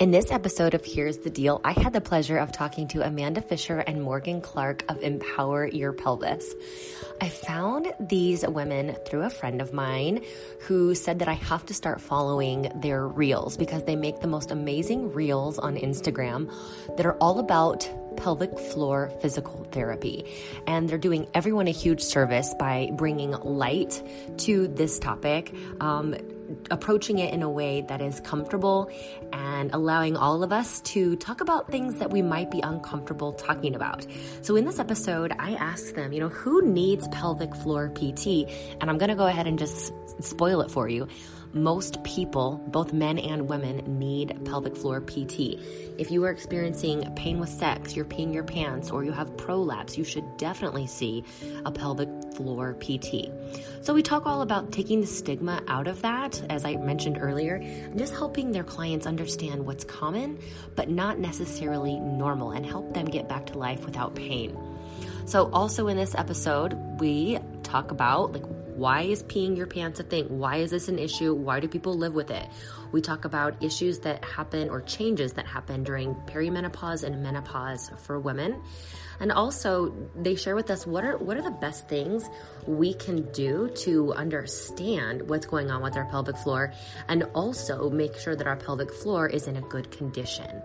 In this episode of Here's the Deal, I had the pleasure of talking to Amanda Fisher and Morgan Clark of Empower Your Pelvis. I found these women through a friend of mine who said that I have to start following their reels because they make the most amazing reels on Instagram that are all about pelvic floor physical therapy. And they're doing everyone a huge service by bringing light to this topic. Um, approaching it in a way that is comfortable and allowing all of us to talk about things that we might be uncomfortable talking about. So, in this episode, I asked them, you know, who needs pelvic floor PT? And I'm going to go ahead and just spoil it for you most people, both men and women, need pelvic floor PT. If you are experiencing pain with sex, you're peeing your pants, or you have prolapse, you should definitely see a pelvic floor PT. So, we talk all about taking the stigma out of that, as I mentioned earlier, and just helping their clients understand what's common, but not necessarily normal, and help them get back to life without pain. So, also in this episode, we talk about like why is peeing your pants a thing? Why is this an issue? Why do people live with it? We talk about issues that happen or changes that happen during perimenopause and menopause for women. And also they share with us what are what are the best things we can do to understand what's going on with our pelvic floor and also make sure that our pelvic floor is in a good condition.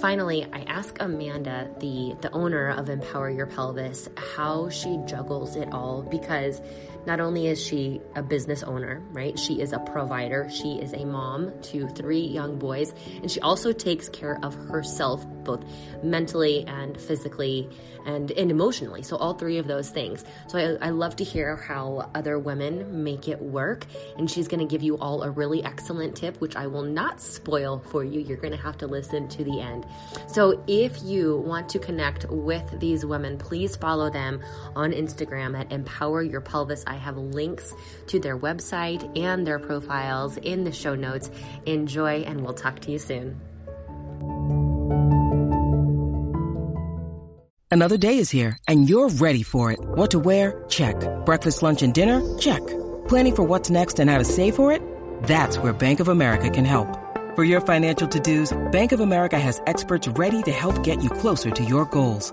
Finally, I ask Amanda, the, the owner of Empower Your Pelvis, how she juggles it all because not only is she a business owner, right? She is a provider. She is a mom to three young boys, and she also takes care of herself, both mentally and physically and, and emotionally. So, all three of those things. So, I, I love to hear how other women make it work. And she's going to give you all a really excellent tip, which I will not spoil for you. You're going to have to listen to the end. So, if you want to connect with these women, please follow them on Instagram at Empower Your Pelvis. I have links to their website and their profiles in the show notes. Enjoy, and we'll talk to you soon. Another day is here, and you're ready for it. What to wear? Check. Breakfast, lunch, and dinner? Check. Planning for what's next and how to save for it? That's where Bank of America can help. For your financial to dos, Bank of America has experts ready to help get you closer to your goals.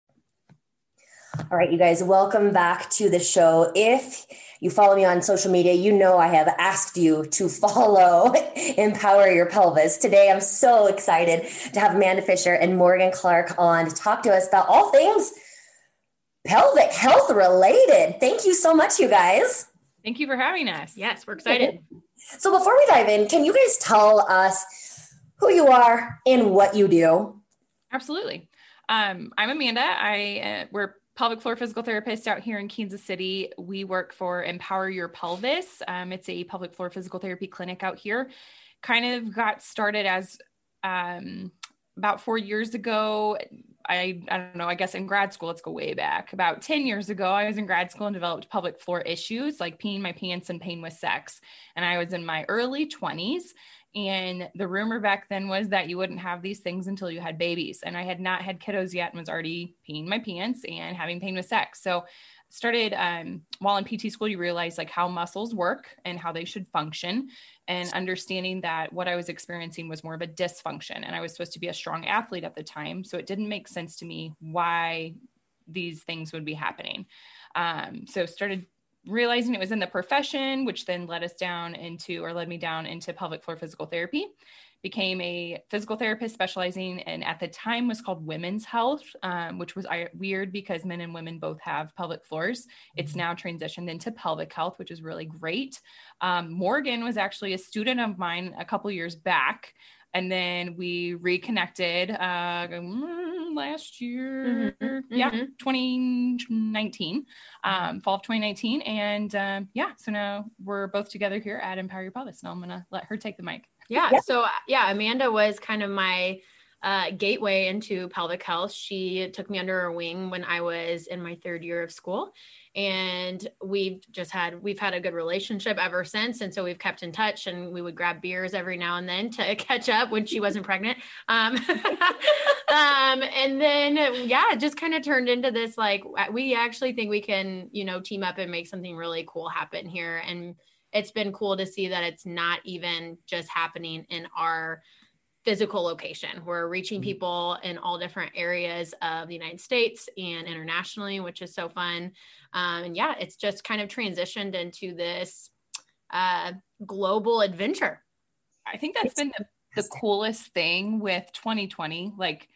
All right, you guys, welcome back to the show. If you follow me on social media, you know I have asked you to follow Empower Your Pelvis. Today, I'm so excited to have Amanda Fisher and Morgan Clark on to talk to us about all things – pelvic health related. Thank you so much, you guys. Thank you for having us. Yes, we're excited. So, before we dive in, can you guys tell us who you are and what you do? Absolutely. Um, I'm Amanda. I uh, we're pelvic floor physical therapist out here in Kansas City. We work for Empower Your Pelvis. Um, it's a pelvic floor physical therapy clinic out here. Kind of got started as um, about four years ago I, I don't know, I guess in grad school, let's go way back. About 10 years ago, I was in grad school and developed pelvic floor issues like peeing my pants and pain with sex. And I was in my early 20s. And the rumor back then was that you wouldn't have these things until you had babies. And I had not had kiddos yet and was already peeing my pants and having pain with sex. So started um, while in PT school, you realize like how muscles work and how they should function, and understanding that what I was experiencing was more of a dysfunction. And I was supposed to be a strong athlete at the time, so it didn't make sense to me why these things would be happening. Um, so started realizing it was in the profession, which then led us down into or led me down into pelvic floor physical therapy became a physical therapist specializing in at the time was called women's health um, which was weird because men and women both have pelvic floors it's mm-hmm. now transitioned into pelvic health which is really great um, morgan was actually a student of mine a couple years back and then we reconnected uh, last year mm-hmm, mm-hmm. yeah 2019 um, fall of 2019 and um, yeah so now we're both together here at empower your pelvis and i'm gonna let her take the mic yeah, yeah. So yeah, Amanda was kind of my uh, gateway into pelvic health. She took me under her wing when I was in my third year of school. And we've just had we've had a good relationship ever since. And so we've kept in touch and we would grab beers every now and then to catch up when she wasn't pregnant. Um, um and then yeah it just kind of turned into this like we actually think we can you know team up and make something really cool happen here. And it's been cool to see that it's not even just happening in our physical location. We're reaching mm-hmm. people in all different areas of the United States and internationally, which is so fun. Um, and yeah, it's just kind of transitioned into this uh, global adventure. I think that's been the, the coolest thing with 2020. Like,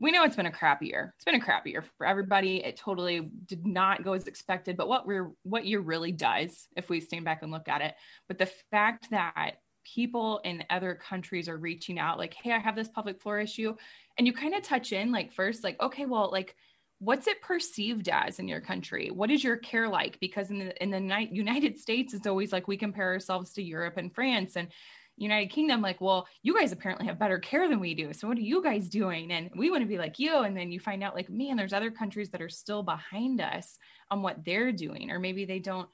we know it's been a crap year. It's been a crap year for everybody. It totally did not go as expected. But what we're what year really does, if we stand back and look at it, but the fact that people in other countries are reaching out like hey i have this pelvic floor issue and you kind of touch in like first like okay well like what's it perceived as in your country? What is your care like? Because in the in the united states it's always like we compare ourselves to europe and france and united kingdom like well you guys apparently have better care than we do so what are you guys doing? And we want to be like you and then you find out like man there's other countries that are still behind us on what they're doing or maybe they don't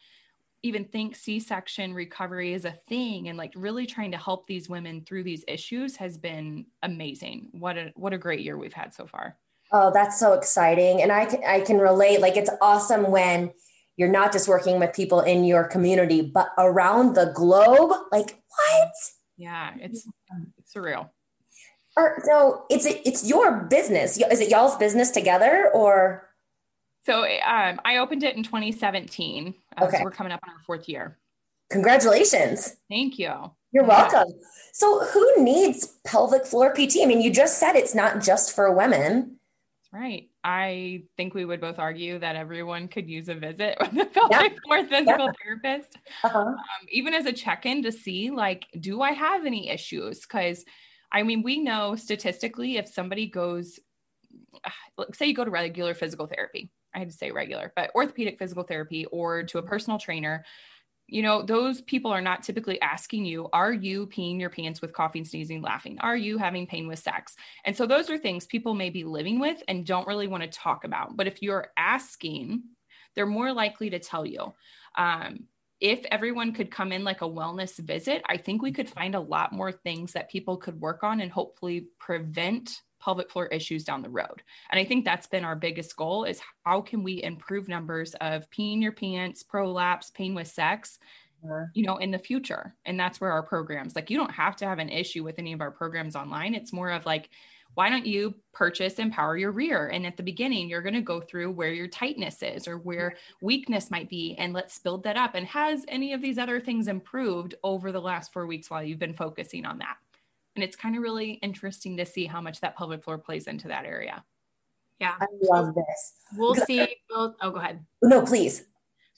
even think c-section recovery is a thing and like really trying to help these women through these issues has been amazing. What a what a great year we've had so far. Oh that's so exciting. And i can i can relate. Like it's awesome when you're not just working with people in your community but around the globe. Like what? Yeah it's it's surreal. Or so it's it's your business. Is it y'all's business together or so um, I opened it in 2017. Uh, okay. So we're coming up on our fourth year. Congratulations. Thank you. You're yeah. welcome. So who needs pelvic floor PT? I mean, you just said it's not just for women. That's right. I think we would both argue that everyone could use a visit with a pelvic yeah. floor physical yeah. therapist, uh-huh. um, even as a check-in to see like, do I have any issues? Because I mean, we know statistically if somebody goes, say you go to regular physical therapy, I had to say regular, but orthopedic physical therapy or to a mm-hmm. personal trainer, you know, those people are not typically asking you, are you peeing your pants with coughing, sneezing, laughing? Are you having pain with sex? And so those are things people may be living with and don't really want to talk about. But if you're asking, they're more likely to tell you. Um, if everyone could come in like a wellness visit, I think we could find a lot more things that people could work on and hopefully prevent pelvic floor issues down the road. And I think that's been our biggest goal is how can we improve numbers of peeing your pants, prolapse, pain with sex, you know, in the future. And that's where our programs, like you don't have to have an issue with any of our programs online. It's more of like, why don't you purchase empower your rear and at the beginning you're going to go through where your tightness is or where weakness might be and let's build that up and has any of these other things improved over the last 4 weeks while you've been focusing on that and it's kind of really interesting to see how much that pelvic floor plays into that area. Yeah. I love this. We'll see both. Oh, go ahead. No, please.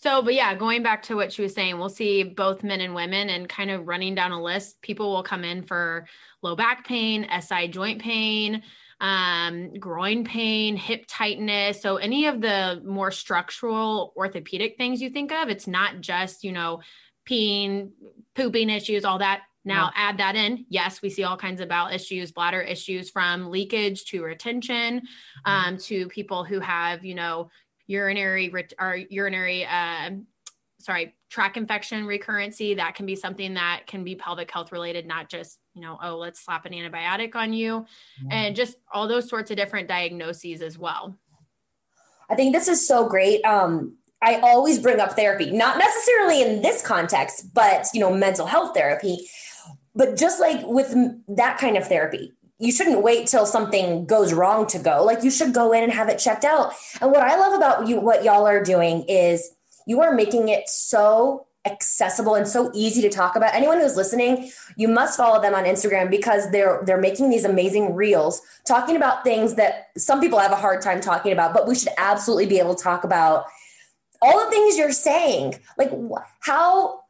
So, but yeah, going back to what she was saying, we'll see both men and women and kind of running down a list. People will come in for low back pain, SI joint pain, um, groin pain, hip tightness. So, any of the more structural orthopedic things you think of, it's not just, you know, peeing, pooping issues, all that. Now, yeah. add that in. Yes, we see all kinds of bowel issues, bladder issues from leakage to retention mm-hmm. um, to people who have, you know, urinary or urinary, uh, sorry, tract infection recurrency. That can be something that can be pelvic health related, not just, you know, oh, let's slap an antibiotic on you, mm-hmm. and just all those sorts of different diagnoses as well. I think this is so great. Um, I always bring up therapy, not necessarily in this context, but you know, mental health therapy but just like with that kind of therapy, you shouldn't wait till something goes wrong to go. Like you should go in and have it checked out. And what I love about you, what y'all are doing is you are making it so accessible and so easy to talk about. Anyone who's listening, you must follow them on Instagram because they're they're making these amazing reels talking about things that some people have a hard time talking about, but we should absolutely be able to talk about all the things you're saying. Like how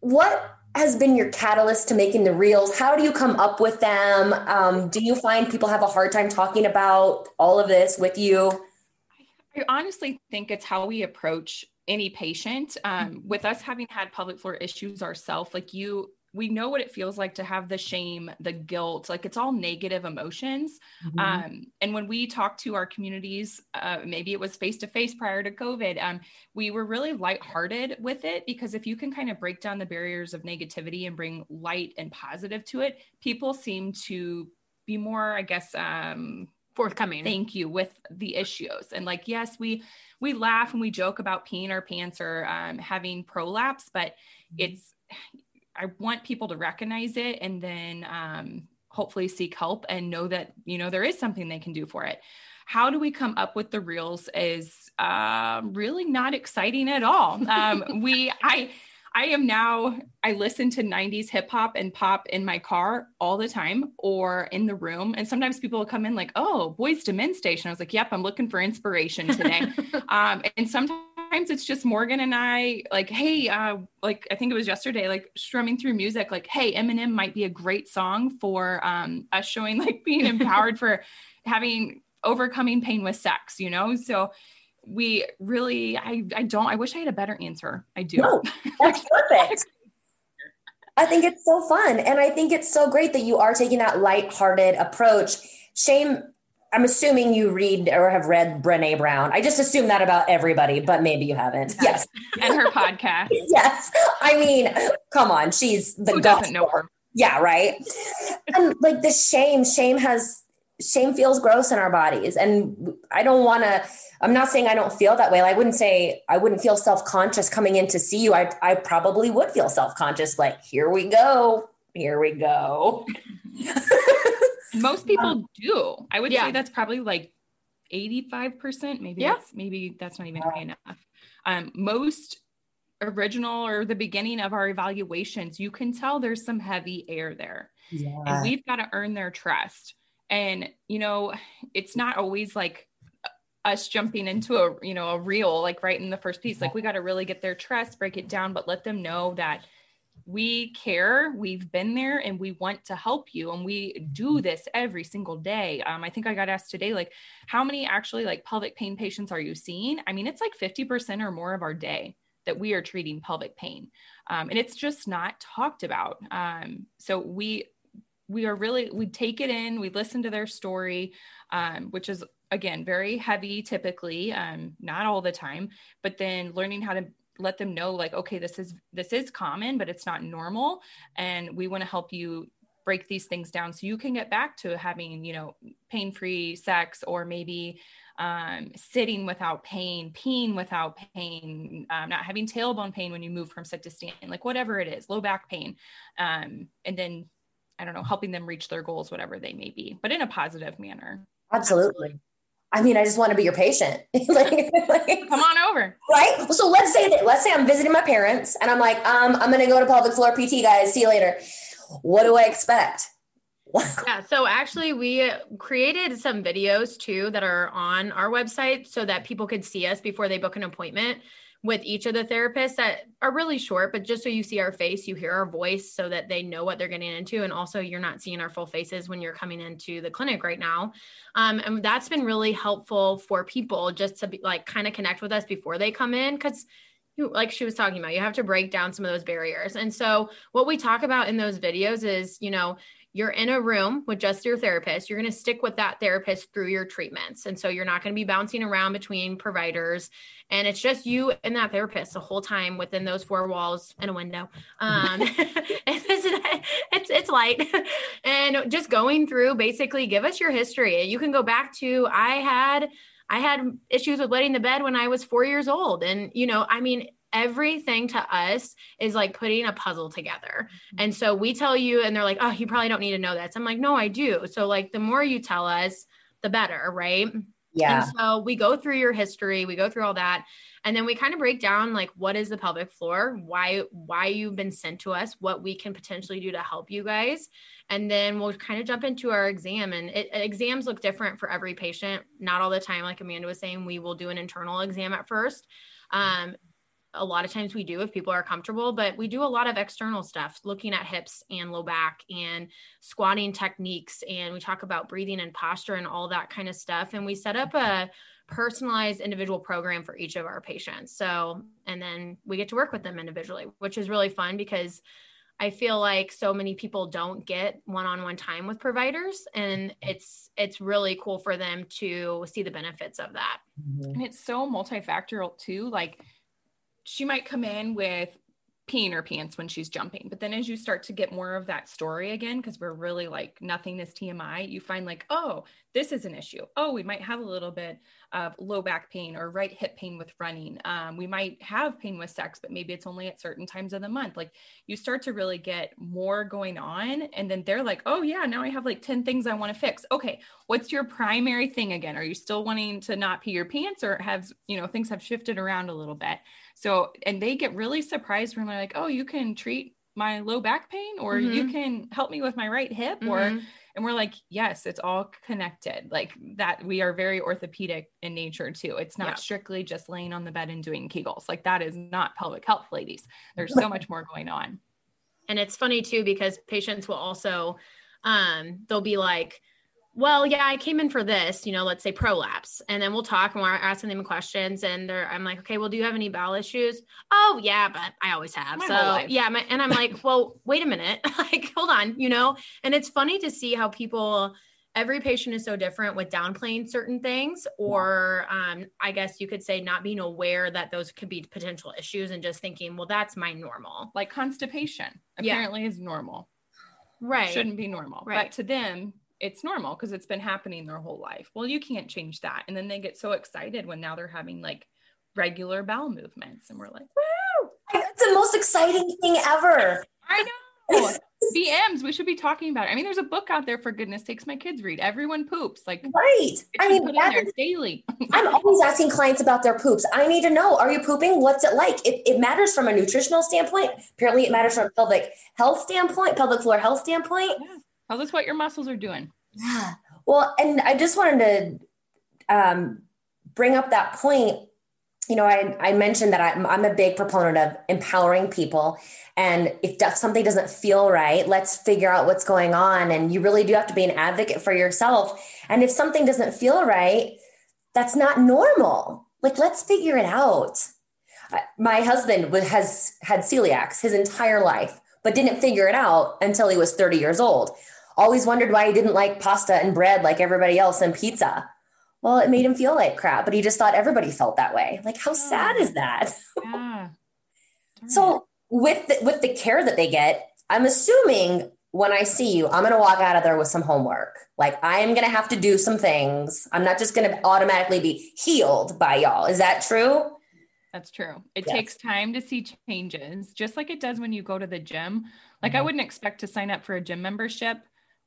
what has been your catalyst to making the reels? How do you come up with them? Um, do you find people have a hard time talking about all of this with you? I honestly think it's how we approach any patient. Um, with us having had pelvic floor issues ourselves, like you, we know what it feels like to have the shame, the guilt, like it's all negative emotions. Mm-hmm. Um, and when we talk to our communities, uh, maybe it was face to face prior to COVID, um, we were really lighthearted with it because if you can kind of break down the barriers of negativity and bring light and positive to it, people seem to be more, I guess, um, forthcoming. Thank you with the issues. And like, yes, we we laugh and we joke about peeing our pants or um, having prolapse, but mm-hmm. it's I want people to recognize it and then um, hopefully seek help and know that you know there is something they can do for it. How do we come up with the reels is uh, really not exciting at all. Um, we I I am now, I listen to 90s hip hop and pop in my car all the time or in the room. And sometimes people will come in like, oh, Boyz II Men station. I was like, yep, I'm looking for inspiration today. um, and sometimes it's just Morgan and I, like, hey, uh, like, I think it was yesterday, like strumming through music, like, hey, Eminem might be a great song for um, us showing like being empowered for having overcoming pain with sex, you know? So, we really I I don't I wish I had a better answer. I do. No, that's perfect. I think it's so fun. And I think it's so great that you are taking that light-hearted approach. Shame, I'm assuming you read or have read Brene Brown. I just assume that about everybody, but maybe you haven't. Yes. And her podcast. yes. I mean, come on. She's the Who doesn't know her? Yeah, right. and like the shame, shame has shame feels gross in our bodies. And I don't want to I'm not saying I don't feel that way. I wouldn't say I wouldn't feel self conscious coming in to see you. I, I probably would feel self conscious, like, here we go. Here we go. Most people um, do. I would yeah. say that's probably like 85%. Maybe yeah. that's maybe that's not even high enough. Um, most original or the beginning of our evaluations, you can tell there's some heavy air there. Yeah. And we've got to earn their trust. And, you know, it's not always like us jumping into a you know a reel like right in the first piece like we got to really get their trust break it down but let them know that we care we've been there and we want to help you and we do this every single day. Um, i think i got asked today like how many actually like pelvic pain patients are you seeing? I mean it's like 50% or more of our day that we are treating pelvic pain um, and it's just not talked about. Um, so we we are really we take it in we listen to their story um, which is again very heavy typically um, not all the time but then learning how to let them know like okay this is this is common but it's not normal and we want to help you break these things down so you can get back to having you know pain free sex or maybe um, sitting without pain peeing without pain um, not having tailbone pain when you move from sit to stand like whatever it is low back pain um, and then i don't know helping them reach their goals whatever they may be but in a positive manner absolutely. I mean, I just want to be your patient. like, like, Come on over. Right. So let's say that, let's say I'm visiting my parents and I'm like, um, I'm going to go to pelvic floor PT guys. See you later. What do I expect? yeah. So actually we created some videos too that are on our website so that people could see us before they book an appointment with each of the therapists that are really short, but just so you see our face, you hear our voice so that they know what they're getting into. And also, you're not seeing our full faces when you're coming into the clinic right now. Um, and that's been really helpful for people just to be like kind of connect with us before they come in because like she was talking about you have to break down some of those barriers and so what we talk about in those videos is you know you're in a room with just your therapist. You're going to stick with that therapist through your treatments. And so you're not going to be bouncing around between providers. And it's just you and that therapist the whole time within those four walls and a window. Um, it's, it's, it's light. and just going through basically give us your history. You can go back to, I had, I had issues with wetting the bed when I was four years old. And, you know, I mean, everything to us is like putting a puzzle together. Mm-hmm. And so we tell you, and they're like, oh, you probably don't need to know that. So I'm like, no, I do. So, like, the more you tell us, the better, right? Yeah. And so we go through your history, we go through all that, and then we kind of break down like what is the pelvic floor, why why you've been sent to us, what we can potentially do to help you guys, and then we'll kind of jump into our exam. And it, exams look different for every patient. Not all the time, like Amanda was saying, we will do an internal exam at first. Um, a lot of times we do if people are comfortable, but we do a lot of external stuff, looking at hips and low back and squatting techniques. And we talk about breathing and posture and all that kind of stuff. And we set up a personalized individual program for each of our patients. So, and then we get to work with them individually, which is really fun because I feel like so many people don't get one-on-one time with providers and it's it's really cool for them to see the benefits of that. Mm-hmm. And it's so multifactorial too. Like she might come in with peeing her pants when she's jumping. But then as you start to get more of that story again, because we're really like nothing is TMI, you find like, oh, this is an issue. Oh, we might have a little bit of low back pain or right hip pain with running. Um, we might have pain with sex, but maybe it's only at certain times of the month. Like you start to really get more going on. And then they're like, oh, yeah, now I have like 10 things I want to fix. Okay, what's your primary thing again? Are you still wanting to not pee your pants or have, you know, things have shifted around a little bit? So, and they get really surprised when they're like, oh, you can treat my low back pain or mm-hmm. you can help me with my right hip mm-hmm. or and we're like yes it's all connected like that we are very orthopedic in nature too it's not yeah. strictly just laying on the bed and doing kegels like that is not pelvic health ladies there's so much more going on and it's funny too because patients will also um they'll be like well, yeah, I came in for this, you know, let's say prolapse. And then we'll talk and we're asking them questions. And they're, I'm like, okay, well, do you have any bowel issues? Oh, yeah, but I always have. My so, yeah. My, and I'm like, well, wait a minute. like, hold on, you know? And it's funny to see how people, every patient is so different with downplaying certain things, or um, I guess you could say not being aware that those could be potential issues and just thinking, well, that's my normal. Like constipation apparently yeah. is normal. Right. Shouldn't be normal. Right. But to them, it's normal because it's been happening their whole life. Well, you can't change that. And then they get so excited when now they're having like regular bowel movements. And we're like, woo! It's the most exciting thing ever. I know. BMs, we should be talking about it. I mean, there's a book out there for goodness sakes, my kids read. Everyone poops. Like right. I mean in there daily. I'm always asking clients about their poops. I need to know, are you pooping? What's it like? It, it matters from a nutritional standpoint. Apparently it matters from a pelvic health standpoint, pelvic floor health standpoint. Yeah Tell us what your muscles are doing. Yeah. Well, and I just wanted to um, bring up that point. You know, I, I mentioned that I'm, I'm a big proponent of empowering people. And if something doesn't feel right, let's figure out what's going on. And you really do have to be an advocate for yourself. And if something doesn't feel right, that's not normal. Like, let's figure it out. My husband has had celiacs his entire life, but didn't figure it out until he was 30 years old always wondered why he didn't like pasta and bread like everybody else and pizza. Well, it made him feel like crap, but he just thought everybody felt that way. Like, how sad is that? Yeah. so, with the, with the care that they get, I'm assuming when I see you, I'm going to walk out of there with some homework. Like, I'm going to have to do some things. I'm not just going to automatically be healed by y'all. Is that true? That's true. It yes. takes time to see changes, just like it does when you go to the gym. Like, mm-hmm. I wouldn't expect to sign up for a gym membership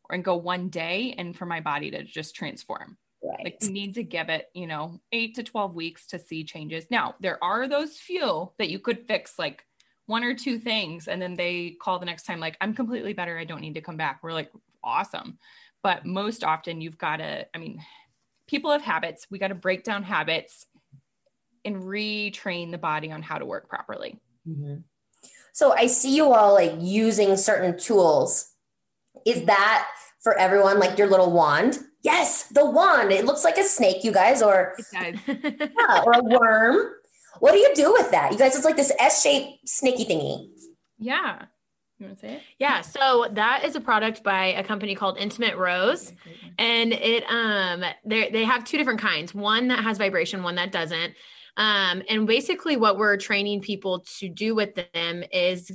and go one day and for my body to just transform. Right. Like you need to give it, you know, eight to 12 weeks to see changes. Now, there are those few that you could fix like one or two things and then they call the next time like I'm completely better. I don't need to come back. We're like awesome. But most often you've got to I mean, people have habits. We got to break down habits and retrain the body on how to work properly. Mm-hmm. So I see you all like using certain tools is that for everyone like your little wand? Yes, the wand. It looks like a snake, you guys, or yeah, or a worm. What do you do with that? You guys, it's like this S-shaped snaky thingy. Yeah. You want to say it? Yeah. So that is a product by a company called Intimate Rose. And it um they they have two different kinds. One that has vibration, one that doesn't. Um, and basically, what we're training people to do with them is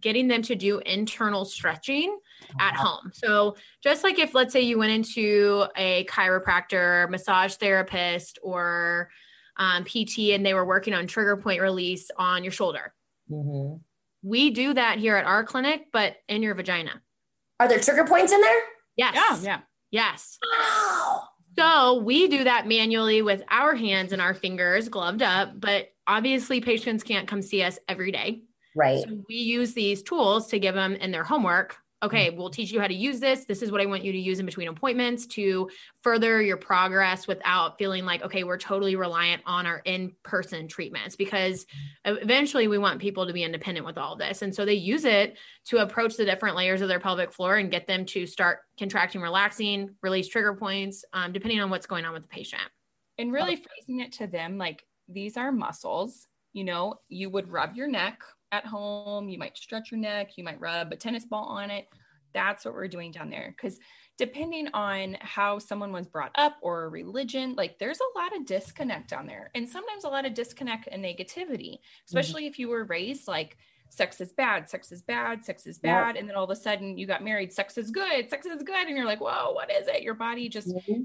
getting them to do internal stretching at home. So, just like if, let's say, you went into a chiropractor, massage therapist, or um, PT and they were working on trigger point release on your shoulder. Mm-hmm. We do that here at our clinic, but in your vagina. Are there trigger points in there? Yes. Yeah. Yeah. Yes. Wow. So we do that manually with our hands and our fingers gloved up, but obviously patients can't come see us every day. Right. So we use these tools to give them in their homework okay, we'll teach you how to use this. This is what I want you to use in between appointments to further your progress without feeling like, okay, we're totally reliant on our in person treatments because eventually we want people to be independent with all this. And so they use it to approach the different layers of their pelvic floor and get them to start contracting, relaxing, release trigger points, um, depending on what's going on with the patient. And really phrasing it to them like these are muscles you know, you would rub your neck at home, you might stretch your neck, you might rub a tennis ball on it. That's what we're doing down there. Because depending on how someone was brought up or religion, like there's a lot of disconnect down there. And sometimes a lot of disconnect and negativity, mm-hmm. especially mm-hmm. if you were raised like sex is bad, sex is bad, sex is bad. And then all of a sudden you got married, sex is good, sex is good. And you're like, whoa, what is it? Your body just, mm-hmm.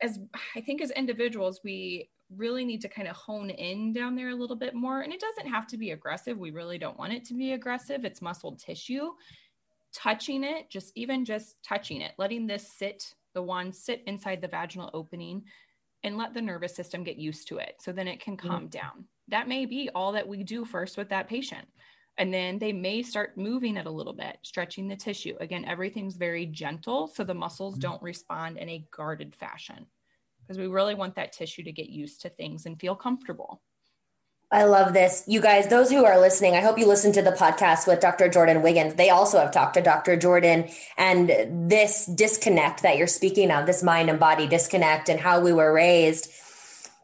as I think as individuals, we really need to kind of hone in down there a little bit more. And it doesn't have to be aggressive. We really don't want it to be aggressive. It's muscle tissue. Touching it, just even just touching it, letting this sit, the wand sit inside the vaginal opening and let the nervous system get used to it. So then it can mm-hmm. calm mm-hmm. down. That may be all that we do first with that patient. And then they may start moving it a little bit, stretching the tissue. Again, everything's very gentle. So the muscles mm-hmm. don't respond in a guarded fashion because we really want that tissue to get used to things and feel comfortable. I love this. You guys, those who are listening, I hope you listen to the podcast with Dr. Jordan Wiggins. They also have talked to Dr. Jordan and this disconnect that you're speaking of, this mind and body disconnect and how we were raised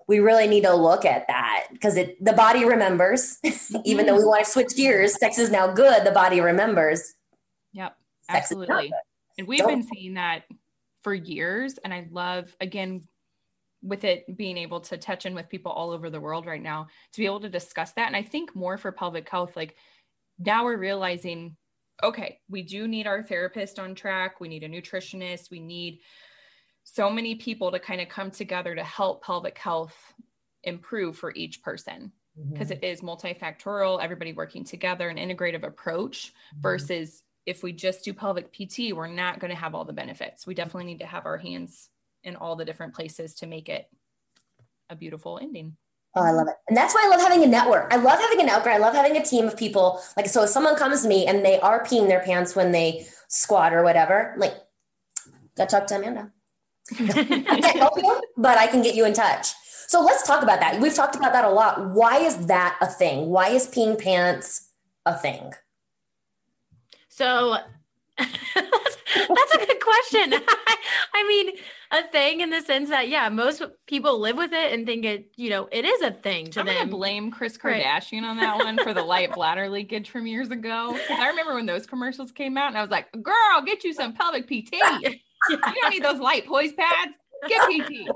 we really need to look at that because it the body remembers even though we want to switch gears sex is now good the body remembers yep absolutely and we've Don't. been seeing that for years and i love again with it being able to touch in with people all over the world right now to be able to discuss that and i think more for pelvic health like now we're realizing okay we do need our therapist on track we need a nutritionist we need so many people to kind of come together to help pelvic health improve for each person because mm-hmm. multifactorial, everybody working together, an integrative approach mm-hmm. versus if we just do pelvic PT, we're not going to have all the benefits. We definitely need to have our hands in all the different places to make it a beautiful ending. Oh, I love it. And that's why I love having a network. I love having a network. I love having a team of people. Like, so if someone comes to me and they are peeing their pants when they squat or whatever, I'm like, go talk to Amanda. I can't help you, but I can get you in touch. So let's talk about that. We've talked about that a lot. Why is that a thing? Why is peeing pants a thing? So that's, a good question. I mean, a thing in the sense that yeah, most people live with it and think it, you know, it is a thing to I'm them. I'm gonna blame Kris Kardashian right. on that one for the light bladder leakage from years ago. Because I remember when those commercials came out, and I was like, "Girl, get you some pelvic PT." you don't need those light poise pads. Get PT.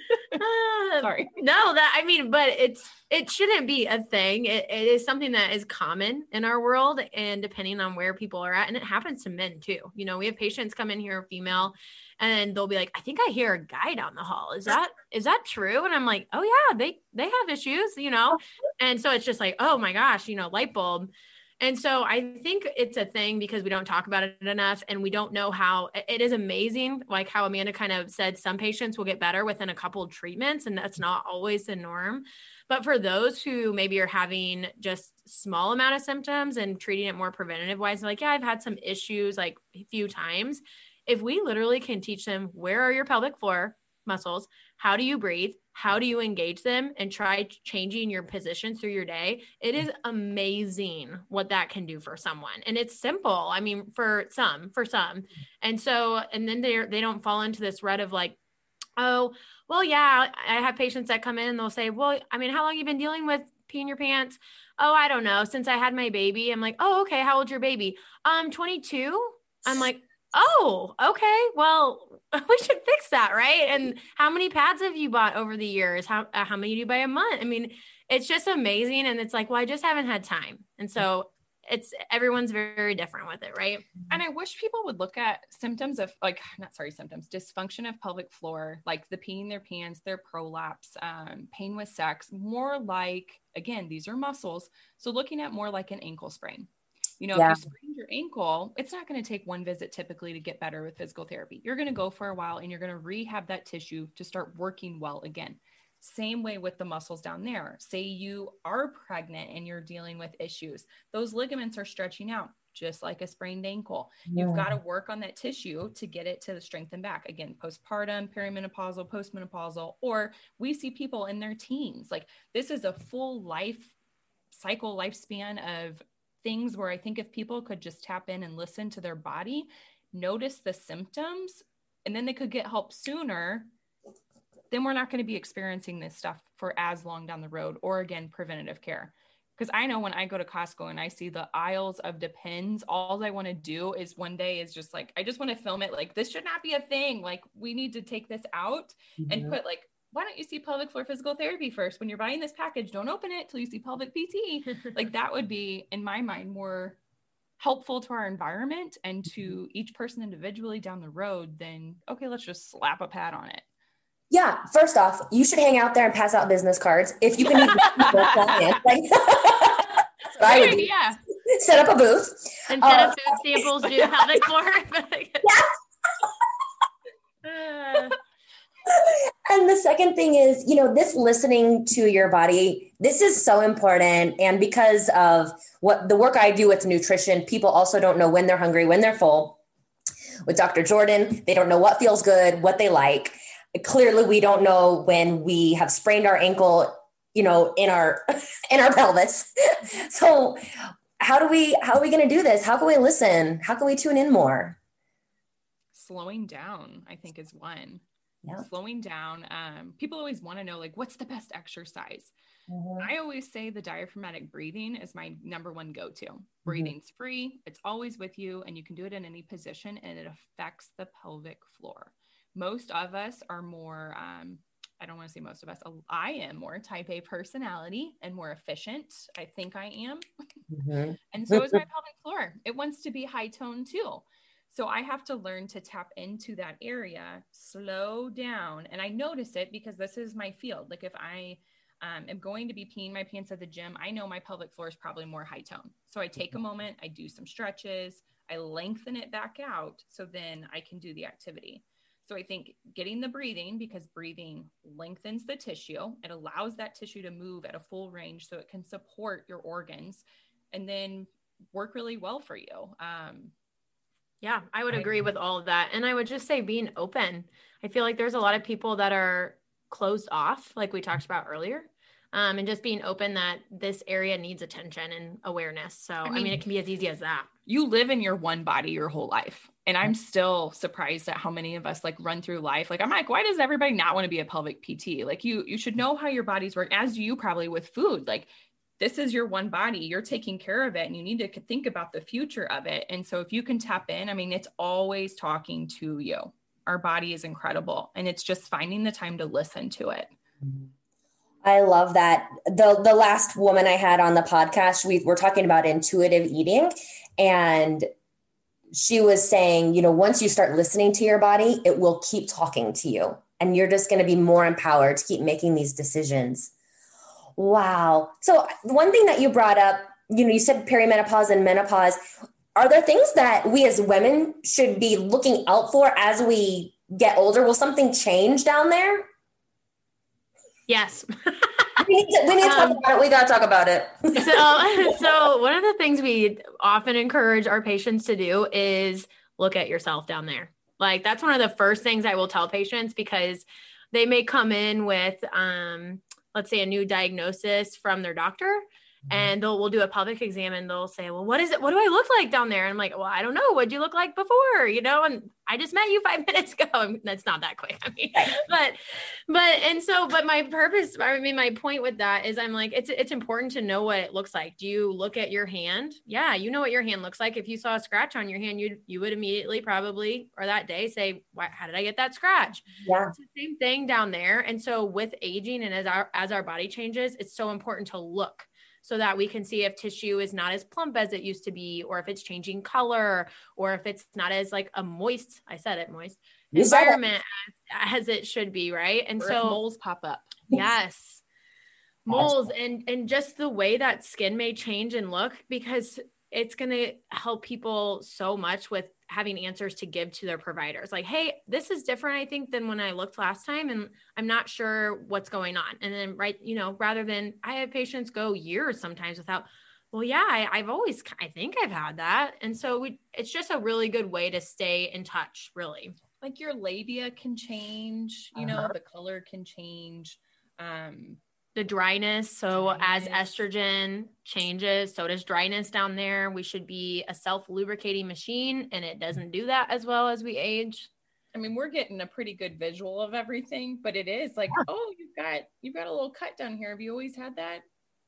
Sorry. No, that I mean, but it's it shouldn't be a thing. It, it is something that is common in our world, and depending on where people are at, and it happens to men too. You know, we have patients come in here, female, and they'll be like, "I think I hear a guy down the hall. Is that is that true?" And I'm like, "Oh yeah, they they have issues, you know." And so it's just like, "Oh my gosh, you know, light bulb." And so I think it's a thing because we don't talk about it enough and we don't know how it is amazing. Like how Amanda kind of said, some patients will get better within a couple treatments, and that's not always the norm. But for those who maybe are having just small amount of symptoms and treating it more preventative wise, like, yeah, I've had some issues like a few times. If we literally can teach them where are your pelvic floor muscles, how do you breathe, how do you engage them? And try changing your position through your day. It is amazing what that can do for someone. And it's simple. I mean for some for some. And so and then they they don't fall into this rut of like oh well yeah i have patients that come in and they'll say well i mean how long you been dealing with peeing your pants oh i don't know. Since i had my baby. I'm like oh okay. How old's your baby? Um 22 i'm like oh, okay, well, we should fix that, right? And how many pads have you bought over the years? How uh, how many do you buy a month? I mean, it's just amazing, and it's like, well, I just haven't had time, and so it's everyone's very, different with it, right? And I wish people would look at symptoms of like not sorry symptoms dysfunction of pelvic floor, like the peeing their pants, their prolapse, um, pain with sex, more like again these are muscles, so looking at more like an ankle sprain you know, yeah. if you sprained your ankle, it's not going to take one visit typically to get better with physical therapy. You're going to go for a while and you're going to rehab that tissue to start working well again. Same way with the muscles down there. Say you are pregnant and you're dealing with issues, those ligaments are stretching out just like a sprained ankle. Yeah. You've got to work on that tissue to get it to strengthen back. Again, postpartum, perimenopausal, postmenopausal, or we see people in their teens. Like this is a full life cycle lifespan of things where I think if people could just tap in and listen to their body, notice the symptoms, and then they could get help sooner, then we're not going to be experiencing this stuff for as long down the road or again preventative care because i know when i go to costco and i see the aisles of depends all i want to do is one day is just like i just want to film it like this should not be a thing like we need to take this out mm-hmm. and put like why don't you see pelvic floor physical therapy first when you're buying this package don't open it till you see pelvic pt like that would be in my mind more helpful to our environment and to mm-hmm. each person individually down the road than okay let's just slap a pad on it yeah first off you should hang out there and pass out business cards if you can even like, that's what I would do. Yeah. Set up a booth. Instead uh, of food samples, do pelvic floor. yeah. And the second thing is, you know, this listening to your body, this is so important. And because of what the work I do with nutrition, people also don't know when they're hungry, when they're full. With Dr. Jordan, they don't know what feels good, what they like. Clearly, we don't know when we have sprained our ankle, you know, in our in our pelvis. so how do we how are we going to do this? How can we listen? How can we tune in more? Slowing down, I think, is one yeah. slowing down. Um, people always want to know, like, what's the best exercise? Mm-hmm. I always say the diaphragmatic breathing is my number one go to. Mm-hmm. Breathing's free, it's always with you, and you can do it in any position, and it affects the pelvic floor. Most of us are more, um, I don't want to say most of us, I am more type A personality and more efficient. I think I am. Mm-hmm. and so is my pelvic floor. It wants to be high tone too. So I have to learn to tap into that area, slow down. And I notice it because this is my field. Like if I um, am going to be peeing my pants at the gym, I know my pelvic floor is probably more high tone. So I take a mm-hmm. moment, I do some stretches, I lengthen it back out. So then I can do the activity. So I think getting the breathing because breathing lengthens the tissue, it allows that tissue to move at a full range so it can support your organs and then work really well for you. Um, yeah, I would agree with all of that. And I would just say being open. I feel like there's a lot of people that are closed off, like we talked about earlier. Um, and just being open that this area needs attention and awareness. So, I mean, I mean, it can be as easy as that. You live in your one body your whole life. And I'm still surprised at how many of us like run through life. Like, I'm like, why does everybody not want to be a pelvic PT? Like, you, you should know how your bodies work, as do you probably with food. Like, this is your one body you're taking care of it and you need to think about the future of it. And so if you can tap in i mean it's always talking to you. Our body is incredible and it's just finding the time to listen to it. Mm-hmm. I love that. The the last woman i had on the podcast we were talking about intuitive eating and she was saying you know once you start listening to your body it will keep talking to you and you're just going to be more empowered to keep making these decisions Wow. So one thing that you brought up, you know, you said perimenopause and menopause. Are there things that we as women should be looking out for as we get older? Will something change down there? Yes. we need to, we need to talk um, about it. We got to talk about it. so, so one of the things we often encourage our patients to do is look at yourself down there. Like that's one of the first things I will tell patients because they may come in with um, let's say a new diagnosis from their doctor. Mm-hmm. and they'll we'll do a pelvic exam and they'll say, Well, what is it? What do I look like down there? And I'm like, Well, I don't know. What'd you look like before? You know, and I just met you five minutes ago. Mean, that's not that quick. I mean, but but and so but my purpose, I mean, my point with that is I'm like, it's it's important to know what it looks like. Do you look at your hand? Yeah, you know what your hand looks like. If you saw a scratch on your hand, you you would immediately probably or that day say, Why, how did I get that scratch? Yeah. It's the same thing down there. And so with aging and as our as our body changes, it's so important to look so that we can see if tissue is not as plump as it used to be, or if it's changing color, or if it's not as like a moist, I said it, moist you environment as, as, it should be, right? And or so moles pop up. Yes. Moles and and just the way that skin may change and look because it's going to help people so much with having answers to give to their providers. Like hey this is different i think than when i looked last time and i'm not sure what's going on. And then right you know rather than i have patients go years sometimes without well yeah I, have always i think i've had that. And so we, it's just a really good way to stay in touch really. Like your labia can change you uh-huh. know the color can change um the dryness. So dryness. as estrogen changes, so does dryness down there. We should be a self lubricating machine, and it doesn't do that as well as we age. I mean, we're getting a pretty good visual of everything, but it is like, yeah. oh, you've got you've got a little cut down here. Have you always had that?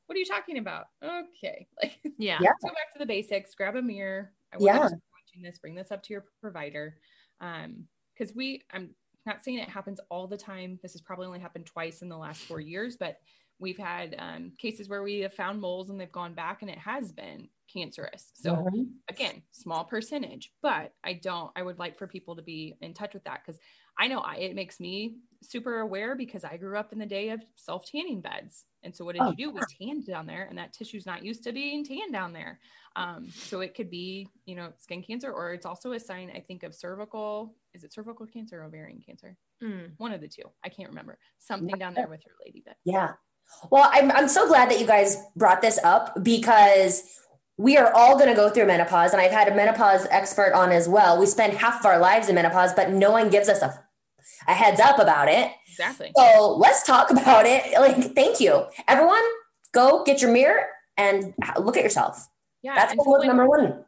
What are you talking about? Okay, like yeah, yeah. go back to the basics. Grab a mirror. I yeah. watching this. Bring this up to your provider, um, because we. I'm not saying it happens all the time. This has probably only happened twice in the last four years, but we've had um, cases where we have found moles and they've gone back and it has been cancerous. So mm-hmm. again, small percentage, but I don't, I would like for people to be in touch with that because I know I, it makes me super aware because I grew up in the day of self tanning beds. And so what did oh, you do? We tanned down there and that tissue's not used to being tanned down there. Um, so it could be, you know, skin cancer, or it's also a sign, I think, of cervical. Is it cervical cancer or ovarian cancer? Mm. One of the two. I can't remember. Something down there with your lady bed. Yeah. Well, I'm, I'm so glad that you guys brought this up because we are all going to go through menopause. And I've had a menopause expert on as well. We spend half of our lives in menopause, but no one gives us a, a heads up about it. Exactly. So let's talk about it. Like, thank you. Everyone, go get your mirror and look at yourself. Yeah. That's so number one.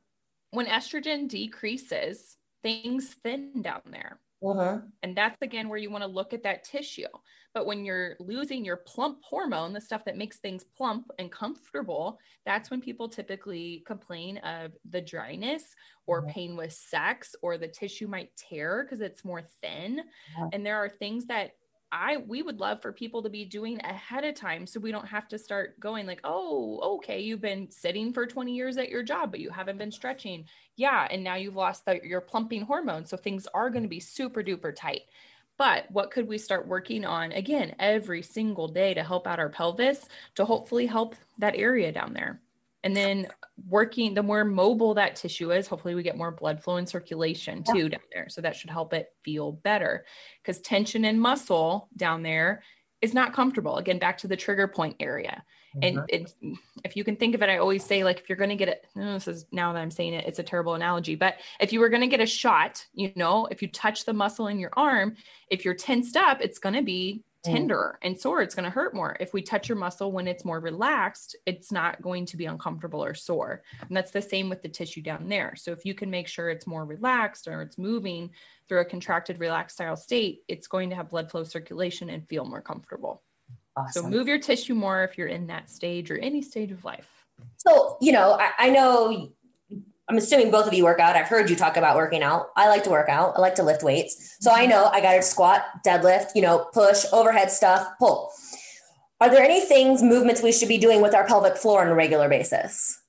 When estrogen decreases, things thin down there. Uh-huh. And that's again where you want to look at that tissue. But when you're losing your plump hormone, the stuff that makes things plump and comfortable, that's when people typically complain of the dryness or uh-huh. pain with sex or the tissue might tear because it's more thin. Uh-huh. And there are things that I we would love for people to be doing ahead of time so we don't have to start going like, "Oh, okay, you've been sitting for 20 years at your job but you haven't been stretching." Yeah, and now you've lost the, your plumping hormone, so things are going to be super duper tight. But what could we start working on again every single day to help out our pelvis to hopefully help that area down there? And then working, the more mobile that tissue is, hopefully we get more blood flow and circulation too yeah. down there. So that should help it feel better because tension and muscle down there is not comfortable. Again, back to the trigger point area. Mm-hmm. And it, if you can think of it, I always say, like, if you're going to get it, oh, this is now that I'm saying it, it's a terrible analogy, but if you were going to get a shot, you know, if you touch the muscle in your arm, if you're tensed up, it's going to be. Tender and sore. It's going to hurt more. If we touch your muscle when it's more relaxed, it's not going to be uncomfortable or sore. And that's the same with the tissue down there. So if you can make sure it's more relaxed or it's moving through a contracted, relaxed style state, it's going to have blood flow circulation and feel more comfortable. Awesome. So move your tissue more if you're in that stage or any stage of life. So, you know, I, I know I'm assuming both of you work out. I've heard you talk about working out. I like to work out. I like to lift weights. So I know I got to squat, deadlift, you know, push, overhead stuff, pull. Are there any things, movements we should be doing with our pelvic floor on a regular basis?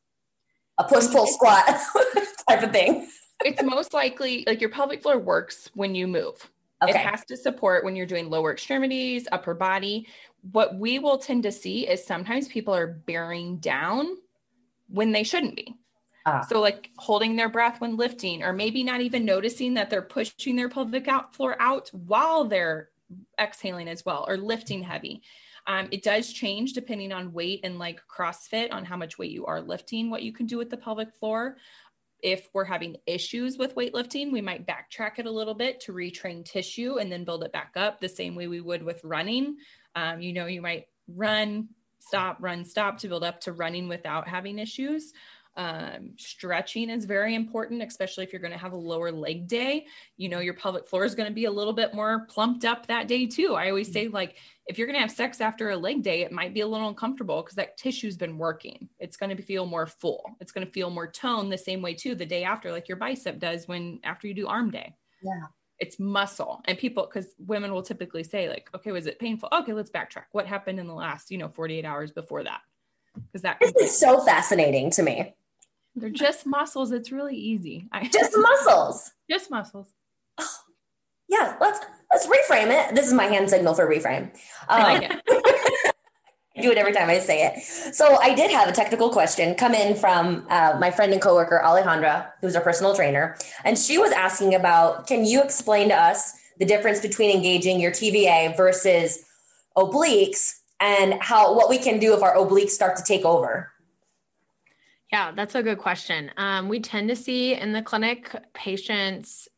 A push, pull, squat type of thing. it's most likely like your pelvic floor works when you move. Okay. It has to support when you're doing lower extremities, upper body. What we will tend to see is sometimes people are bearing down when they shouldn't be. Ah. So, like holding their breath when lifting, or maybe not even noticing that they're pushing their pelvic out floor out while they're exhaling as well, or lifting heavy. Um, it does change depending on weight and like CrossFit on how much weight you are lifting, what you can do with the pelvic floor. If we're having issues with weightlifting, we might backtrack it a little bit to retrain tissue and then build it back up the same way we would with running. Um, you know, you might run, stop, run, stop to build up to running without having issues. Um, stretching is very important, especially if you're going to have a lower leg day. You know, your pelvic floor is going to be a little bit more plumped up that day, too. I always say, like, if you're going to have sex after a leg day, it might be a little uncomfortable because that tissue's been working. It's going to feel more full. It's going to feel more toned the same way, too, the day after, like your bicep does when after you do arm day. Yeah it's muscle and people because women will typically say like okay was it painful okay let's backtrack what happened in the last you know 48 hours before that because that is so fascinating to me they're just muscles. It's really easy. I, just muscles. Just muscles. Oh, yeah, let's let's reframe it. This is my hand signal for reframe. Um, I like it. I do it every time I say it. So I did have a technical question come in from uh, my friend and coworker Alejandra, who's our personal trainer, and she was asking about, can you explain to us the difference between engaging your TVA versus obliques, and how what we can do if our obliques start to take over? Yeah, that's a good question. Um, we tend to see in the clinic patients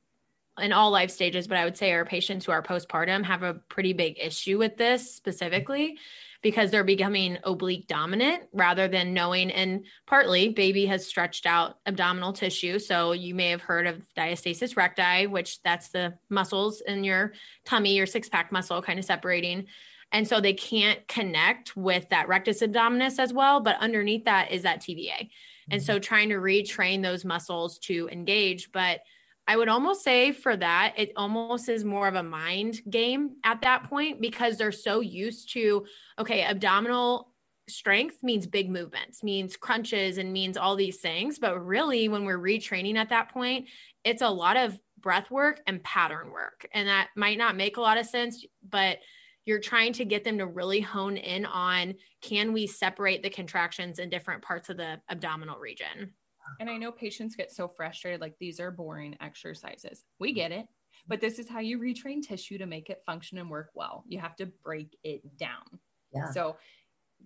in all life stages, but I would say our patients who are postpartum have a pretty big issue with this specifically because they're becoming oblique dominant rather than knowing. And partly, baby has stretched out abdominal tissue. So you may have heard of diastasis recti, which that's the muscles in your tummy, your six pack muscle kind of separating. And so they can't connect with that rectus abdominis as well. But underneath that is that TVA. Mm-hmm. And so trying to retrain those muscles to engage. But I would almost say for that, it almost is more of a mind game at that point because they're so used to, okay, abdominal strength means big movements, means crunches, and means all these things. But really, when we're retraining at that point, it's a lot of breath work and pattern work. And that might not make a lot of sense, but you're trying to get them to really hone in on can we separate the contractions in different parts of the abdominal region? And I know patients get so frustrated, like these are boring exercises. We mm-hmm. get it, but this is how you retrain tissue to make it function and work well. You have to break it down. Yeah. So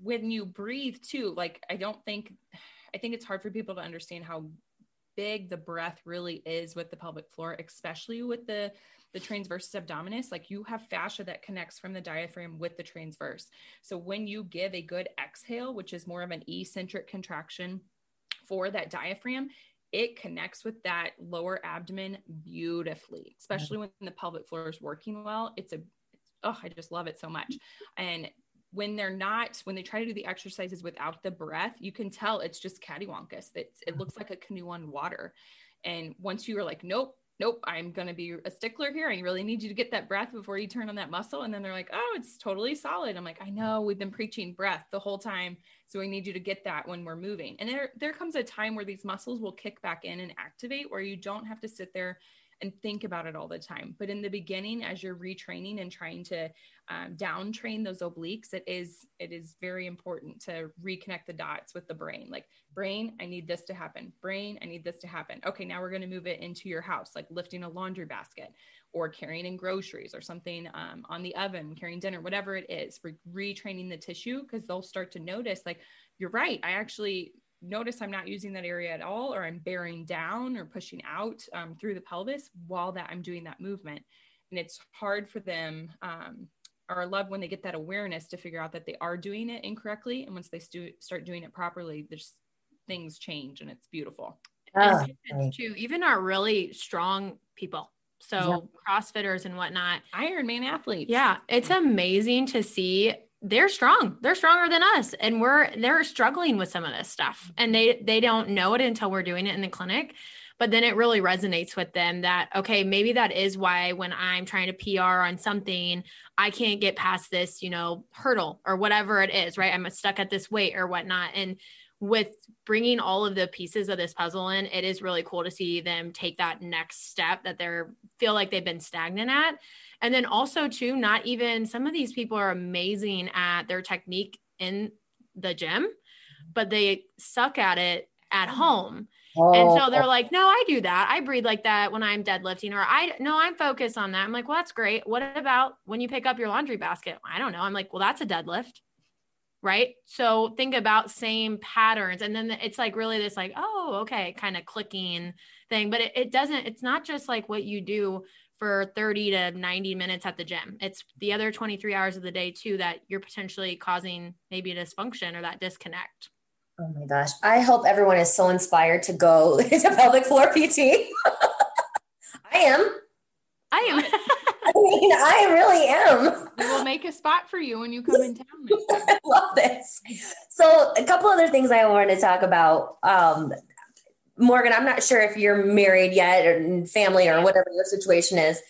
when you breathe too, like I don't think, I think it's hard for people to understand how big the breath really is with the pelvic floor, especially with the the transverse abdominis, like you have fascia that connects from the diaphragm with the transverse. So when you give a good exhale, which is more of an eccentric contraction for that diaphragm, it connects with that lower abdomen beautifully, especially mm-hmm. when the pelvic floor is working well. It's a, oh, I just love it so much. And when they're not, when they try to do the exercises without the breath, you can tell it's just cattywampus. It's, it looks like a canoe on water. And once you are like, nope, nope, I'm going to be a stickler here. I really need you to get that breath before you turn on that muscle. And then they're like, oh, it's totally solid. I'm like, I know we've been preaching breath the whole time. So we need you to get that when we're moving. And there, there comes a time where these muscles will kick back in and activate where you don't have to sit there and think about it all the time. But in the beginning, as you're retraining and trying to um, down train those obliques, it is it is very important to reconnect the dots with the brain. Like brain, I need this to happen. Brain, I need this to happen. Okay, now we're going to move it into your house, like lifting a laundry basket or carrying in groceries or something um, on the oven, carrying dinner, whatever it is. We're retraining the tissue because they'll start to notice, like, you're right. I actually notice I'm not using that area at all, or I'm bearing down or pushing out um, through the pelvis while that I'm doing that movement. And it's hard for them, um, or I love when they get that awareness to figure out that they are doing it incorrectly. And once they stu- start doing it properly, there's things change and it's beautiful. Oh, too, even our really strong people. So yeah. CrossFitters and whatnot. Ironman athletes. Yeah. It's amazing to see they're strong. They're stronger than us and we're they're struggling with some of this stuff and they they don't know it until we're doing it in the clinic. But then it really resonates with them that okay maybe that is why when i'm trying to pr on something i can't get past this you know hurdle or whatever it is right? I'm stuck at this weight or whatnot. And with bringing all of the pieces of this puzzle in it is really cool to see them take that next step that they're feel like they've been stagnant at and then also, too, not even some of these people are amazing at their technique in the gym, but they suck at it at home. Oh. And so they're like, no, I do that. I breathe like that when I'm deadlifting, or I no, I'm focused on that. I'm like, well, that's great. What about when you pick up your laundry basket? I don't know. I'm like, well, that's a deadlift. Right. So think about same patterns. And then it's like really this, like, oh, okay, kind of clicking thing. But it, it doesn't, it's not just like what you do for 30 to 90 minutes at the gym. It's the other 23 hours of the day too that you're potentially causing maybe a dysfunction or that disconnect. Oh my gosh. I hope everyone is so inspired to go to pelvic floor PT. I am. I am. I mean, I really am. We will make a spot for you when you come in town. I love this. So, a couple other things I wanted to talk about. Um, Morgan, I'm not sure if you're married yet or family or whatever your situation is,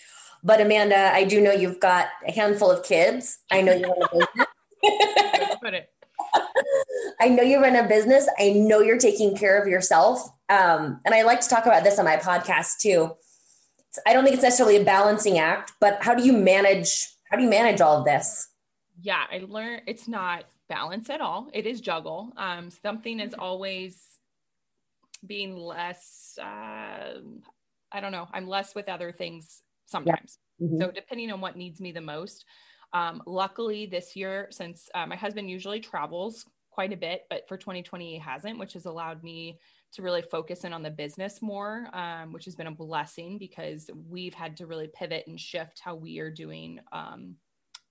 but Amanda, I do know you've got a handful of kids. I know you run a business. Put it. I know you run a business. I know you're taking care of yourself. Um, and I like to talk about this on my podcast too. I don't think it's necessarily a balancing act, but how do you manage? How do you manage all of this? Yeah, I learned it's not balance at all. It is juggle. Um, something is always being less uh, i don't know i'm less with other things sometimes yeah. mm-hmm. so depending on what needs me the most um, luckily this year since uh, my husband usually travels quite a bit but for 2020 he hasn't which has allowed me to really focus in on the business more um, which has been a blessing because we've had to really pivot and shift how we are doing um,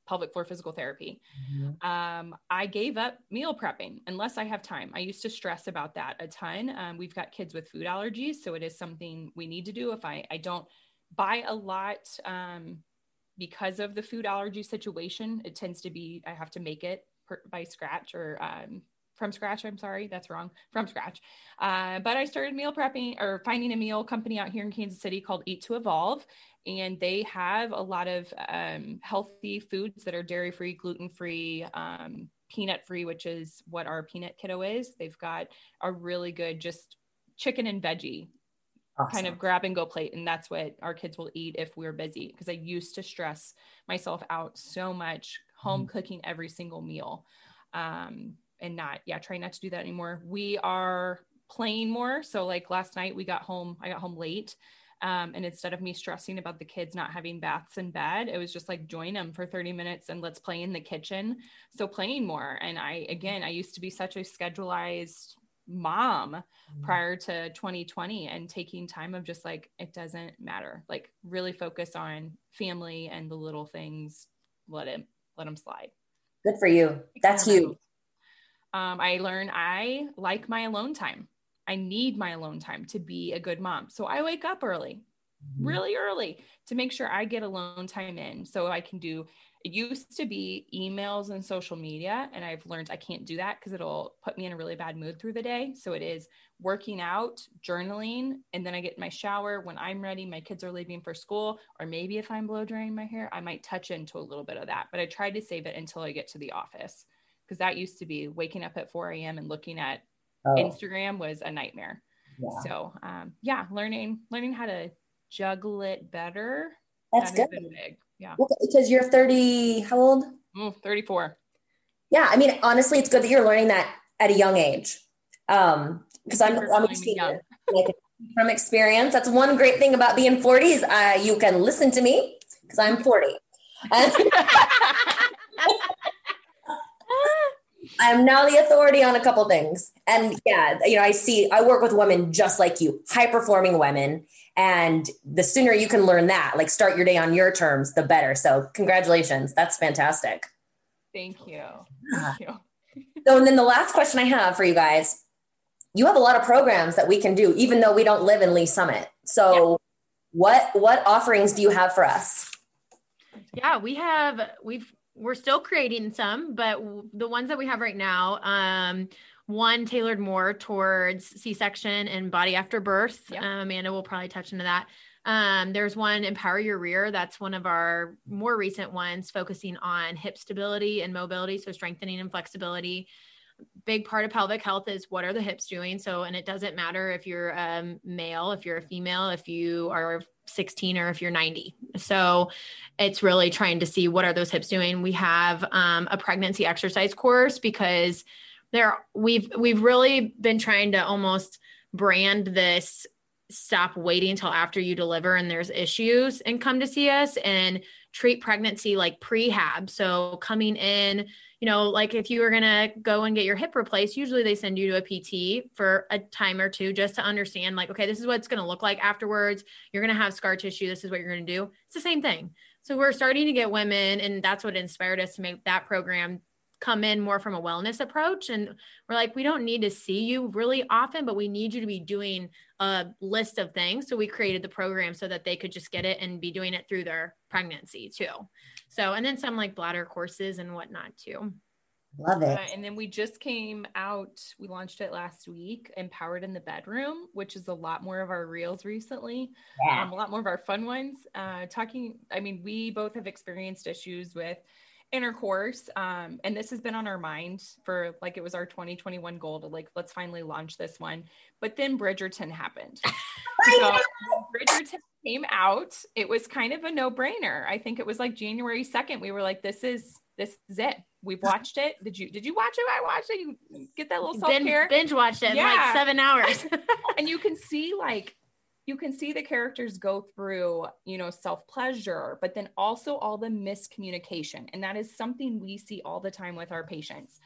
pelvic floor physical therapy. Mm-hmm. Um, I gave up meal prepping unless I have time. I used to stress about that a ton. Um, we've got kids with food allergies, so it is something we need to do. If I, I don't buy a lot um, because of the food allergy situation, it tends to be I have to make it per, by scratch or um, from scratch. I'm sorry, that's wrong. From scratch. Uh, but I started meal prepping or finding a meal company out here in Kansas City called Eat to Evolve. And they have a lot of um, healthy foods that are dairy free, gluten free, um, peanut free, which is what our peanut kiddo is. They've got a really good just chicken and veggie awesome. kind of grab and go plate. And that's what our kids will eat if we're busy. Because I used to stress myself out so much home mm. cooking every single meal. Um, and not yeah try not to do that anymore. We are playing more. So like last night we got home i got home late um, and instead of me stressing about the kids not having baths in bed it was just like join them for 30 minutes and let's play in the kitchen. So playing more. And i again i used to be such a schedulized mom mm-hmm. prior to 2020 and taking time of just like it doesn't matter. Like really focus on family and the little things let it let them slide. Good for you. That's huge um, I learn I like my alone time. I need my alone time to be a good mom. So I wake up early, mm-hmm. really early to make sure I get alone time in so I can do it used to be emails and social media and I've learned I can't do that because it'll put me in a really bad mood through the day. So it is working out, journaling, and then I get in my shower when I'm ready, my kids are leaving for school or maybe if I'm blow drying my hair, I might touch into a little bit of that, but I try to save it until I get to the office because that used to be waking up at 4 a.m. and looking at oh. Instagram was a nightmare. Yeah. So um, yeah, learning learning how to juggle it better. That's that good. Big. Yeah. Well, because you're 30, how old? Mm, 34. Yeah. I mean, honestly, it's good that you're learning that at a young age. Um, because I'm, I'm like from experience. That's one great thing about being 40s. Uh, you can listen to me because I'm 40. I'm now the authority on a couple things. And yeah, you know, I see, I work with women just like you, high performing women. And the sooner you can learn that, like start your day on your terms, the better. So, congratulations. That's fantastic. Thank you. Thank you. so, and then the last question I have for you guys you have a lot of programs that we can do, even though we don't live in Lee Summit. So, yeah. what what offerings do you have for us? Yeah, we have we've we're still creating some, but the ones that we have right now, um, one tailored more towards C-section and body after birth. Yep. Um, Amanda will probably touch into that. Um, there's one empower your rear. That's one of our more recent ones, focusing on hip stability and mobility, so strengthening and flexibility. Big part of pelvic health is what are the hips doing. So, and it doesn't matter if you're a um, male, if you're a female, if you are 16 or if you're 90. So it's really trying to see what are those hips doing. We have um, a pregnancy exercise course because there we've we've really been trying to almost brand this stop waiting until after you deliver and there's issues and come to see us and treat pregnancy like prehab. So coming in you know, like if you were going to go and get your hip replaced, usually they send you to a PT for a time or two just to understand, like, okay, this is what it's going to look like afterwards. You're going to have scar tissue. This is what you're going to do. It's the same thing. So we're starting to get women, and that's what inspired us to make that program come in more from a wellness approach. And we're like, we don't need to see you really often, but we need you to be doing a list of things. So we created the program so that they could just get it and be doing it through their pregnancy too. So, and then some like bladder courses and whatnot too. Love it. Uh, and then we just came out, we launched it last week, Empowered in the Bedroom, which is a lot more of our reels recently, yeah. um, a lot more of our fun ones. Uh, talking, I mean, we both have experienced issues with intercourse um, and this has been on our mind for like it was our 2021 goal to like let's finally launch this one. But then bridgerton happened. So bridgerton came out. It was kind of a no-brainer. I think it was like january 2nd we were like this is this is it. We've watched it. Did you did you watch it? I watched it. You get that little self-care? binge, binge watched it yeah. in like seven hours. And you can see like you can see the characters go through, you know, self pleasure, but then also all the miscommunication. And that is something we see all the time with our patients.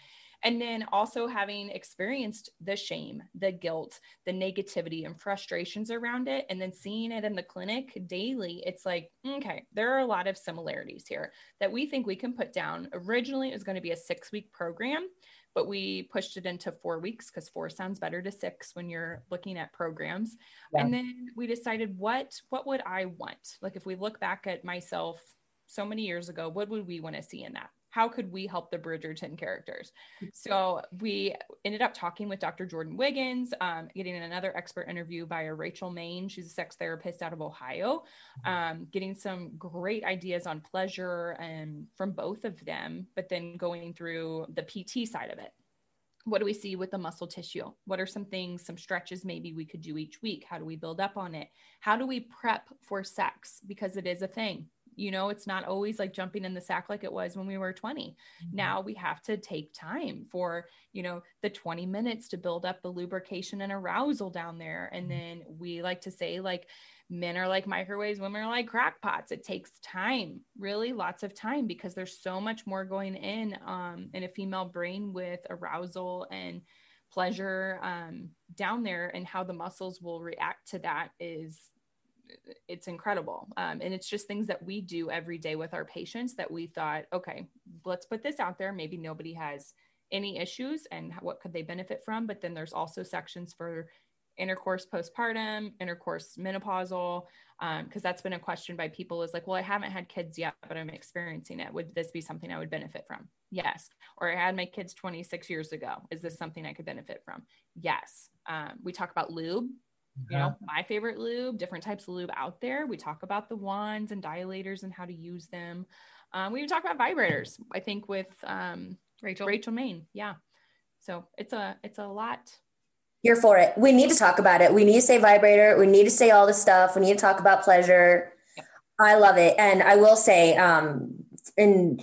And then also having experienced the shame, the guilt, the negativity, and frustrations around it, and then seeing it in the clinic daily, it's like, okay, there are a lot of similarities here that we think we can put down. Originally, it was going to be a six week program but we pushed it into four weeks because four sounds better to six when you're looking at programs. Yeah. and then we decided what what would i want? Like if we look back at myself so many years ago what would we want to see in that how could we help the Bridgerton characters? So we ended up talking with Dr. Jordan Wiggins, um, getting another expert interview by a Rachel Maine. She's a sex therapist out of Ohio, um, getting some great ideas on pleasure and from both of them, but then going through the PT side of it what do we see with the muscle tissue? What are some things, some stretches maybe we could do each week? How do we build up on it? How do we prep for sex? Because it is a thing you know it's not always like jumping in the sack like it was when we were 20 mm-hmm. now we have to take time for you know the 20 minutes to build up the lubrication and arousal down there and mm-hmm. then we like to say like men are like microwaves women are like crockpots it takes time really lots of time because there's so much more going in um, in a female brain with arousal and pleasure um, down there and how the muscles will react to that is it's incredible. Um, and it's just things that we do every day with our patients that we thought, okay, let's put this out there. Maybe nobody has any issues and what could they benefit from. But then there's also sections for intercourse postpartum, intercourse menopausal, because um, that's been a question by people is like, well, I haven't had kids yet, but I'm experiencing it. Would this be something I would benefit from? Yes. Or I had my kids 26 years ago. Is this something I could benefit from? Yes. Um, we talk about lube you know my favorite lube different types of lube out there. We talk about the wands and dilators and how to use them. Um, we even talk about vibrators i think with um, rachel. Rachel maine yeah. So it's a it's a lot. Here for it. We need to talk about it. We need to say vibrator. We need to say all the stuff. We need to talk about pleasure. I love it. And i will say um in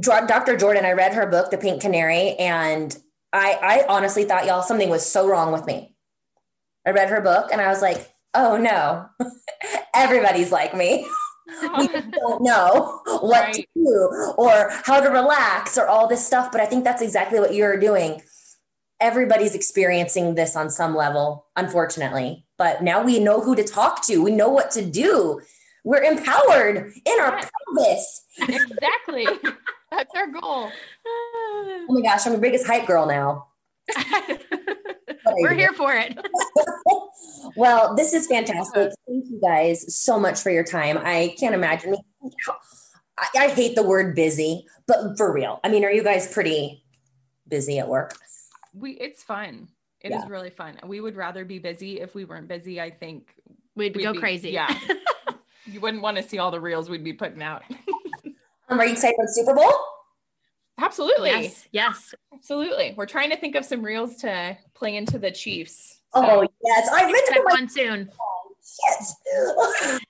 dr jordan i read her book the pink canary and i i honestly thought y'all something was so wrong with me I read her book and I was like, oh no, everybody's like me. we don't know what right. to do or how to relax or all this stuff. But I think that's exactly what you're doing. Everybody's experiencing this on some level, unfortunately. But now we know who to talk to, we know what to do. We're empowered in our yes. pelvis. Exactly. that's our goal. oh my gosh, I'm the biggest hype girl now. We're here for it. well, this is fantastic. Thank you guys so much for your time. I can't imagine. I, I hate the word busy, but for real. I mean, are you guys pretty busy at work? We it's fun. It yeah. is really fun. We would rather be busy. If we weren't busy, I think we'd, we'd go be, crazy. Yeah. you wouldn't want to see all the reels we'd be putting out. um, are you excited for the Super Bowl? Absolutely. Yes. Yes. Absolutely. We're trying to think of some reels to play into the Chiefs. So. Oh yes, I meant to one soon. Yes.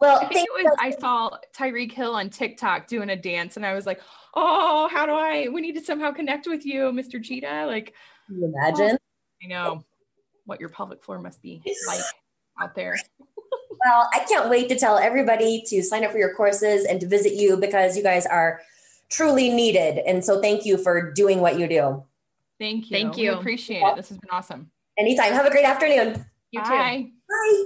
well, I think it was. I saw Tyreek Hill on TikTok doing a dance, and I was like, "Oh, how do I? We need to somehow connect with you, Mr. Cheetah." Like, Can you imagine? Oh, I know what your pelvic floor must be like out there. well, I can't wait to tell everybody to sign up for your courses and to visit you because you guys are truly needed. And so thank you for doing what you do. Thank you. Thank you. We appreciate it. This has been awesome. Anytime. Have a great afternoon. You Bye. too. Bye.